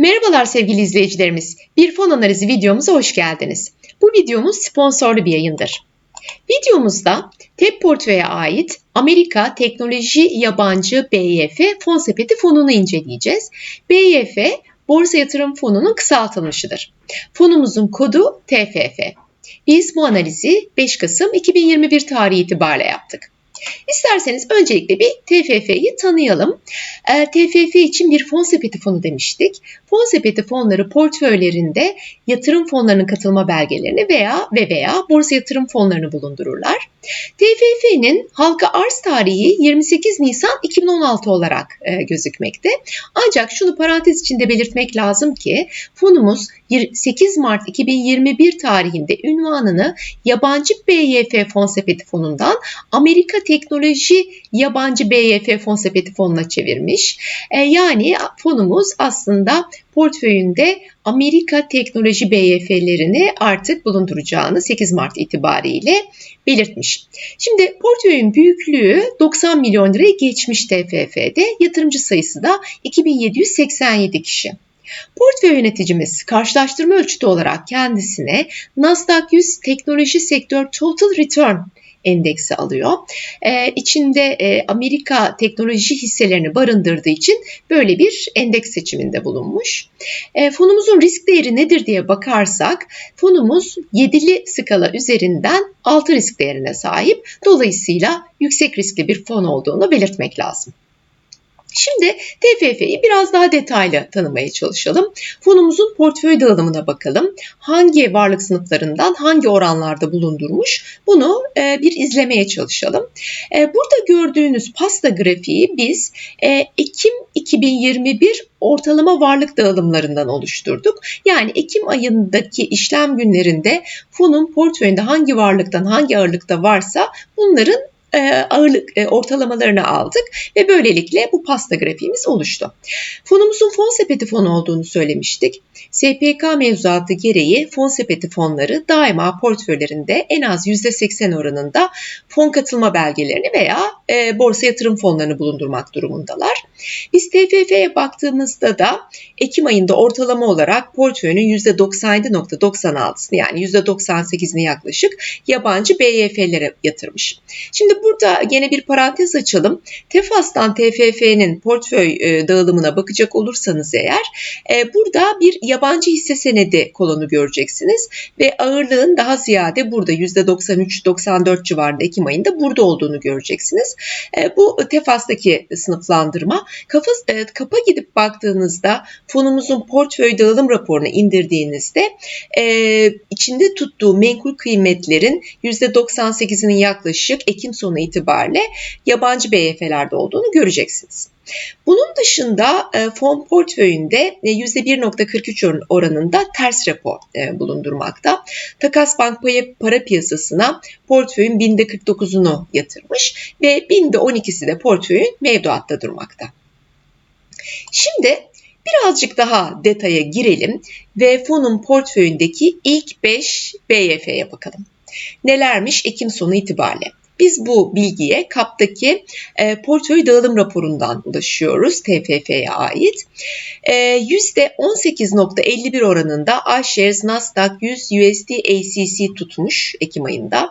Merhabalar sevgili izleyicilerimiz. Bir fon analizi videomuza hoş geldiniz. Bu videomuz sponsorlu bir yayındır. Videomuzda TEP portföye ait Amerika Teknoloji Yabancı BYF fon sepeti fonunu inceleyeceğiz. BYF Borsa Yatırım Fonu'nun kısaltılmışıdır. Fonumuzun kodu TFF. Biz bu analizi 5 Kasım 2021 tarihi itibariyle yaptık. İsterseniz öncelikle bir TFF'yi tanıyalım. E, ee, TFF için bir fon sepeti fonu demiştik. Fon sepeti fonları portföylerinde yatırım fonlarının katılma belgelerini veya ve veya borsa yatırım fonlarını bulundururlar. TFF'nin halka arz tarihi 28 Nisan 2016 olarak e, gözükmekte. Ancak şunu parantez içinde belirtmek lazım ki fonumuz 8 Mart 2021 tarihinde ünvanını yabancı BYF fon sepeti fonundan Amerika Teknoloji yabancı BYF fon sepeti fonuna çevirmiş. E, yani fonumuz aslında portföyünde Amerika teknoloji BYF'lerini artık bulunduracağını 8 Mart itibariyle belirtmiş. Şimdi portföyün büyüklüğü 90 milyon liraya geçmiş TFF'de, yatırımcı sayısı da 2787 kişi. Portföy yöneticimiz karşılaştırma ölçütü olarak kendisine Nasdaq 100 Teknoloji Sektör Total Return endeksi alıyor. Ee, içinde e, Amerika teknoloji hisselerini barındırdığı için böyle bir endeks seçiminde bulunmuş. E, fonumuzun risk değeri nedir diye bakarsak fonumuz 7'li skala üzerinden 6 risk değerine sahip. Dolayısıyla yüksek riskli bir fon olduğunu belirtmek lazım. Şimdi TFF'yi biraz daha detaylı tanımaya çalışalım. Fonumuzun portföy dağılımına bakalım. Hangi varlık sınıflarından hangi oranlarda bulundurmuş bunu e, bir izlemeye çalışalım. E, burada gördüğünüz pasta grafiği biz e, Ekim 2021 ortalama varlık dağılımlarından oluşturduk. Yani Ekim ayındaki işlem günlerinde fonun portföyünde hangi varlıktan hangi ağırlıkta varsa bunların e, ağırlık e, ortalamalarını aldık ve böylelikle bu pasta grafiğimiz oluştu. Fonumuzun fon sepeti fonu olduğunu söylemiştik. SPK mevzuatı gereği fon sepeti fonları daima portföylerinde en az %80 oranında fon katılma belgelerini veya e, borsa yatırım fonlarını bulundurmak durumundalar. Biz TFF'ye baktığımızda da Ekim ayında ortalama olarak portföyünün %97.96'sını yani %98'ini yaklaşık yabancı BYF'lere yatırmış. Şimdi burada gene bir parantez açalım. Tefas'tan TFF'nin portföy e, dağılımına bakacak olursanız eğer e, burada bir yabancı hisse senedi kolonu göreceksiniz ve ağırlığın daha ziyade burada %93-94 civarında Ekim ayında burada olduğunu göreceksiniz. E, bu Tefas'taki sınıflandırma. Kafa, kapa gidip baktığınızda fonumuzun portföy dağılım raporunu indirdiğinizde içinde tuttuğu menkul kıymetlerin %98'inin yaklaşık Ekim sonu itibariyle yabancı BYF'lerde olduğunu göreceksiniz. Bunun dışında e, fon portföyünde %1.43 e, oranında ters repo e, bulundurmakta. Takas Bank payı para piyasasına portföyün binde 49'unu yatırmış ve binde 12'si de portföyün mevduatta durmakta. Şimdi birazcık daha detaya girelim ve fonun portföyündeki ilk 5 BYF'ye bakalım. Nelermiş Ekim sonu itibariyle? Biz bu bilgiye KAP'taki e, portföy dağılım raporundan ulaşıyoruz TFF'ye ait. E, %18.51 oranında iShares Nasdaq 100 USD ACC tutmuş Ekim ayında.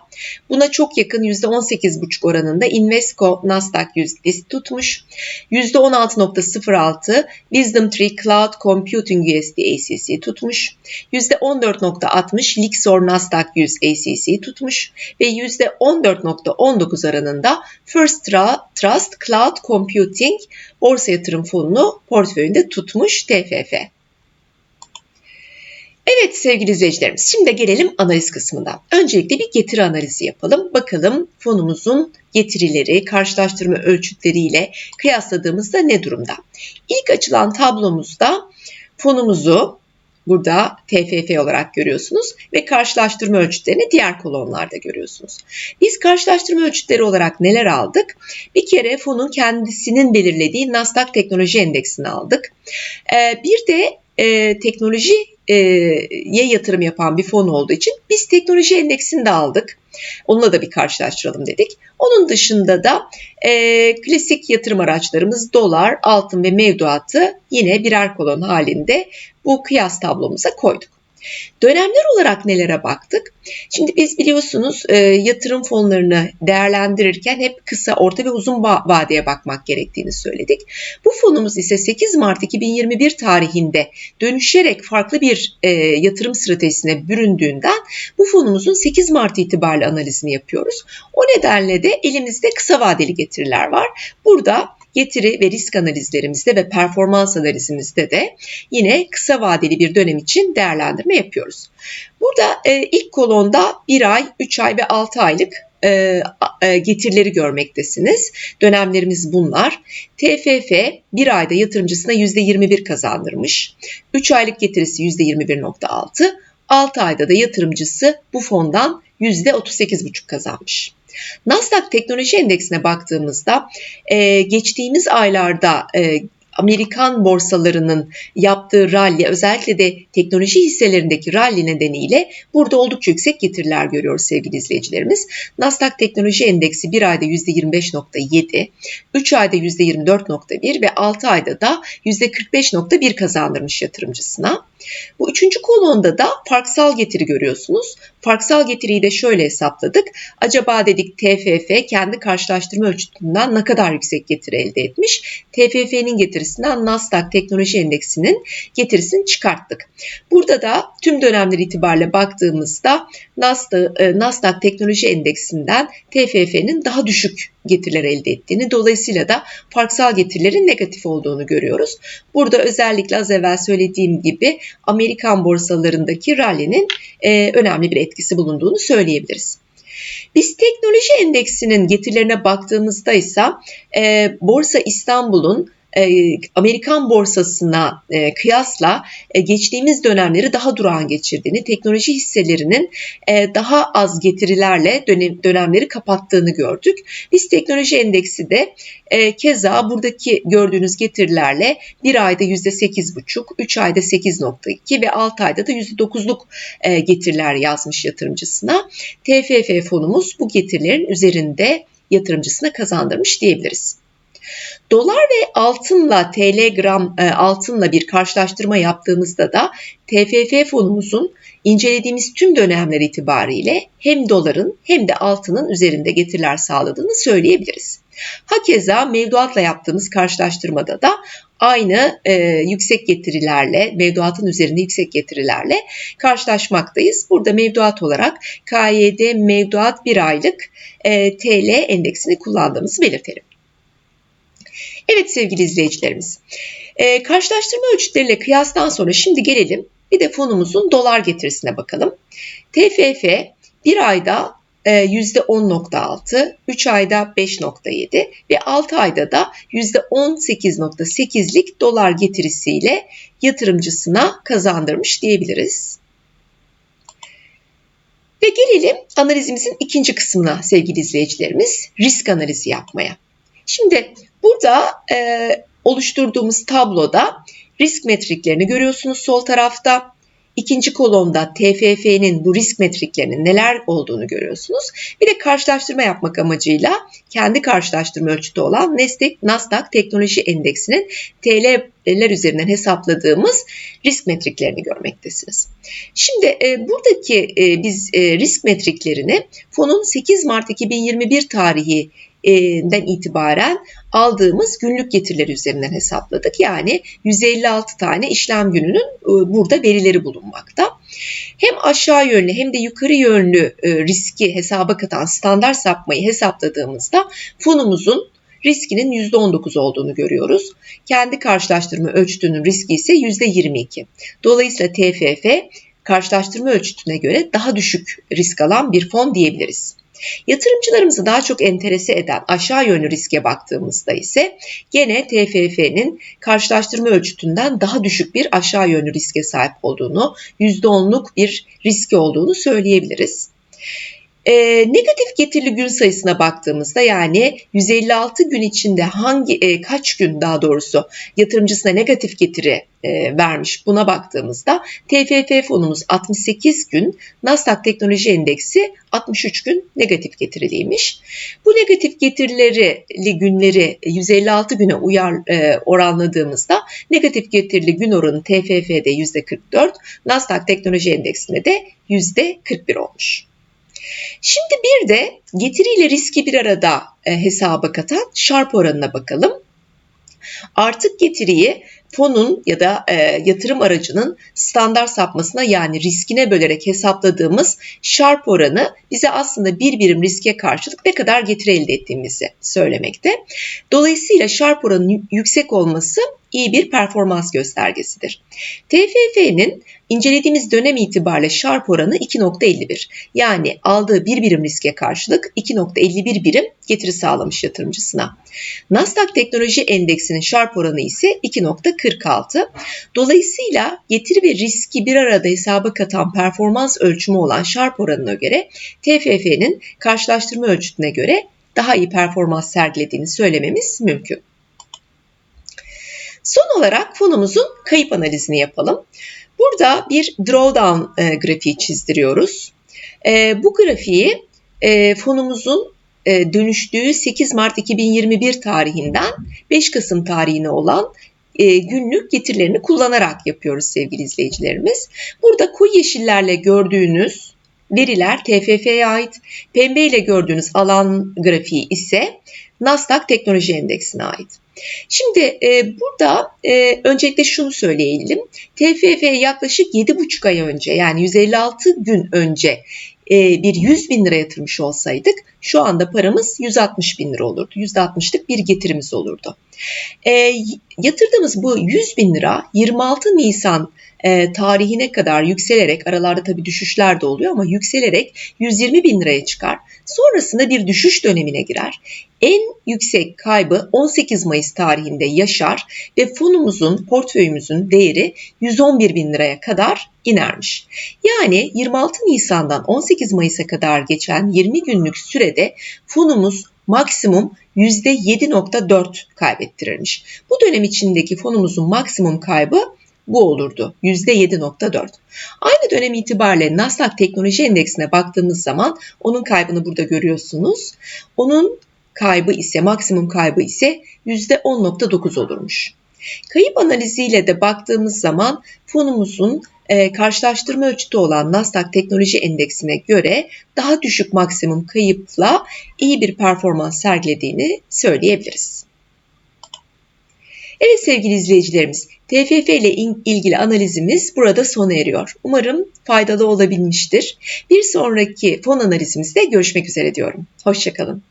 Buna çok yakın %18.5 oranında Invesco Nasdaq 100 list tutmuş. %16.06 Wisdom Tree Cloud Computing USD ACC tutmuş. %14.60 Lixor Nasdaq 100 ACC tutmuş ve %14.10 19 aranında First Trust Cloud Computing borsa yatırım fonunu portföyünde tutmuş TFF. Evet sevgili izleyicilerimiz şimdi gelelim analiz kısmına. Öncelikle bir getiri analizi yapalım. Bakalım fonumuzun getirileri, karşılaştırma ölçütleriyle kıyasladığımızda ne durumda? İlk açılan tablomuzda fonumuzu burada TFF olarak görüyorsunuz ve karşılaştırma ölçütlerini diğer kolonlarda görüyorsunuz. Biz karşılaştırma ölçütleri olarak neler aldık? Bir kere fonun kendisinin belirlediği Nasdaq Teknoloji Endeksini aldık. Ee, bir de e, teknoloji ye yatırım yapan bir fon olduğu için biz teknoloji endeksini de aldık. Onunla da bir karşılaştıralım dedik. Onun dışında da e, klasik yatırım araçlarımız dolar, altın ve mevduatı yine birer kolon halinde bu kıyas tablomuza koyduk. Dönemler olarak nelere baktık? Şimdi biz biliyorsunuz e, yatırım fonlarını değerlendirirken hep kısa, orta ve uzun vadeye bakmak gerektiğini söyledik. Bu fonumuz ise 8 Mart 2021 tarihinde dönüşerek farklı bir e, yatırım stratejisine büründüğünden bu fonumuzun 8 Mart itibariyle analizini yapıyoruz. O nedenle de elimizde kısa vadeli getiriler var. Burada getiri ve risk analizlerimizde ve performans analizimizde de yine kısa vadeli bir dönem için değerlendirme yapıyoruz. Burada e, ilk kolonda 1 ay, 3 ay ve 6 aylık e, e, getirileri görmektesiniz. Dönemlerimiz bunlar. TFF bir ayda yatırımcısına %21 kazandırmış. 3 aylık getirisi %21.6. 6 ayda da yatırımcısı bu fondan %38,5 kazanmış. Nasdaq Teknoloji Endeksine baktığımızda geçtiğimiz aylarda Amerikan borsalarının yaptığı rally özellikle de teknoloji hisselerindeki rally nedeniyle burada oldukça yüksek getiriler görüyoruz sevgili izleyicilerimiz. Nasdaq Teknoloji Endeksi bir ayda %25.7, 3 ayda %24.1 ve 6 ayda da %45.1 kazandırmış yatırımcısına. Bu üçüncü kolonda da farksal getiri görüyorsunuz. Farksal getiriyi de şöyle hesapladık. Acaba dedik TFF kendi karşılaştırma ölçütünden ne kadar yüksek getiri elde etmiş? TFF'nin getirisinden Nasdaq Teknoloji Endeksinin getirisini çıkarttık. Burada da tüm dönemler itibariyle baktığımızda Nasdaq, e, Nasdaq Teknoloji Endeksinden TFF'nin daha düşük getiriler elde ettiğini, dolayısıyla da farksal getirilerin negatif olduğunu görüyoruz. Burada özellikle az evvel söylediğim gibi Amerikan borsalarındaki rally'nin e, önemli bir etkisi bulunduğunu söyleyebiliriz. Biz teknoloji endeksinin getirilerine baktığımızda ise e, Borsa İstanbul'un Amerikan borsasına e, kıyasla e, geçtiğimiz dönemleri daha durağan geçirdiğini, teknoloji hisselerinin daha az getirilerle dönemleri kapattığını gördük. Biz teknoloji endeksi de keza buradaki gördüğünüz getirilerle bir ayda %8,5, 3 ayda 8,2 ve 6 ayda da %9'luk getiriler yazmış yatırımcısına. TFF fonumuz bu getirilerin üzerinde yatırımcısına kazandırmış diyebiliriz. Dolar ve altınla TL gram e, altınla bir karşılaştırma yaptığımızda da TFF fonumuzun incelediğimiz tüm dönemler itibariyle hem doların hem de altının üzerinde getiriler sağladığını söyleyebiliriz. Hakeza mevduatla yaptığımız karşılaştırmada da aynı e, yüksek getirilerle, mevduatın üzerinde yüksek getirilerle karşılaşmaktayız. Burada mevduat olarak KYD mevduat bir aylık e, TL endeksini kullandığımızı belirtelim. Evet sevgili izleyicilerimiz, e, karşılaştırma ölçütleriyle kıyastan sonra şimdi gelelim bir de fonumuzun dolar getirisine bakalım. TFF bir ayda %10.6, 3 ayda 5.7 ve 6 ayda da %18.8'lik dolar getirisiyle yatırımcısına kazandırmış diyebiliriz. Ve gelelim analizimizin ikinci kısmına sevgili izleyicilerimiz, risk analizi yapmaya. Şimdi burada e, oluşturduğumuz tabloda risk metriklerini görüyorsunuz sol tarafta. İkinci kolonda TFF'nin bu risk metriklerinin neler olduğunu görüyorsunuz. Bir de karşılaştırma yapmak amacıyla kendi karşılaştırma ölçütü olan Nasdaq Teknoloji Endeksinin TL'ler üzerinden hesapladığımız risk metriklerini görmektesiniz. Şimdi e, buradaki e, biz e, risk metriklerini fonun 8 Mart 2021 tarihi den itibaren aldığımız günlük getirileri üzerinden hesapladık. Yani 156 tane işlem gününün burada verileri bulunmakta. Hem aşağı yönlü hem de yukarı yönlü riski hesaba katan standart sapmayı hesapladığımızda fonumuzun riskinin %19 olduğunu görüyoruz. Kendi karşılaştırma ölçütünün riski ise %22. Dolayısıyla TFF karşılaştırma ölçütüne göre daha düşük risk alan bir fon diyebiliriz. Yatırımcılarımızı daha çok enterese eden aşağı yönlü riske baktığımızda ise gene TFF'nin karşılaştırma ölçütünden daha düşük bir aşağı yönlü riske sahip olduğunu, %10'luk bir riski olduğunu söyleyebiliriz. E, negatif getirili gün sayısına baktığımızda yani 156 gün içinde hangi e, kaç gün daha doğrusu yatırımcısına negatif getiri e, vermiş buna baktığımızda TFF fonumuz 68 gün, Nasdaq Teknoloji Endeksi 63 gün negatif getiriliymiş. Bu negatif getirileri günleri 156 güne uyar e, oranladığımızda negatif getirili gün oranı TFF'de %44, Nasdaq Teknoloji Endeksinde de %41 olmuş. Şimdi bir de getiriyle riski bir arada e, hesaba katan Sharp oranına bakalım. Artık getiriyi fonun ya da e, yatırım aracının standart sapmasına yani riskine bölerek hesapladığımız Sharp oranı bize aslında bir birim riske karşılık ne kadar getiri elde ettiğimizi söylemekte. Dolayısıyla Sharp oranının yüksek olması iyi bir performans göstergesidir. TFF'nin incelediğimiz dönem itibariyle Sharp oranı 2.51. Yani aldığı bir birim riske karşılık 2.51 birim getiri sağlamış yatırımcısına. Nasdaq Teknoloji Endeksinin Sharp oranı ise 2.46. Dolayısıyla getiri ve riski bir arada hesaba katan performans ölçümü olan Sharp oranına göre TFF'nin karşılaştırma ölçütüne göre daha iyi performans sergilediğini söylememiz mümkün. Son olarak fonumuzun kayıp analizini yapalım. Burada bir drawdown e, grafiği çizdiriyoruz. E, bu grafiği e, fonumuzun e, dönüştüğü 8 Mart 2021 tarihinden 5 Kasım tarihine olan e, günlük getirilerini kullanarak yapıyoruz sevgili izleyicilerimiz. Burada koyu yeşillerle gördüğünüz veriler TFF'ye ait, pembe ile gördüğünüz alan grafiği ise Nasdaq Teknoloji Endeksine ait. Şimdi e, burada e, öncelikle şunu söyleyelim. TFF yaklaşık 7,5 ay önce yani 156 gün önce e, bir 100 bin lira yatırmış olsaydık şu anda paramız 160 bin lira olurdu. %60'lık bir getirimiz olurdu. E, yatırdığımız bu 100 bin lira 26 Nisan e, tarihine kadar yükselerek aralarda tabii düşüşler de oluyor ama yükselerek 120 bin liraya çıkar. Sonrasında bir düşüş dönemine girer. En yüksek kaybı 18 Mayıs tarihinde yaşar ve fonumuzun, portföyümüzün değeri 111 bin liraya kadar inermiş. Yani 26 Nisan'dan 18 Mayıs'a kadar geçen 20 günlük sürede fonumuz maksimum %7.4 kaybettirirmiş. Bu dönem içindeki fonumuzun maksimum kaybı bu olurdu. %7.4. Aynı dönem itibariyle Nasdaq Teknoloji Endeksine baktığımız zaman onun kaybını burada görüyorsunuz. Onun kaybı ise maksimum kaybı ise %10.9 olurmuş. Kayıp analiziyle de baktığımız zaman fonumuzun e, karşılaştırma ölçütü olan Nasdaq Teknoloji Endeksine göre daha düşük maksimum kayıpla iyi bir performans sergilediğini söyleyebiliriz. Evet sevgili izleyicilerimiz, TFF ile ilgili analizimiz burada sona eriyor. Umarım faydalı olabilmiştir. Bir sonraki fon analizimizde görüşmek üzere diyorum. Hoşçakalın.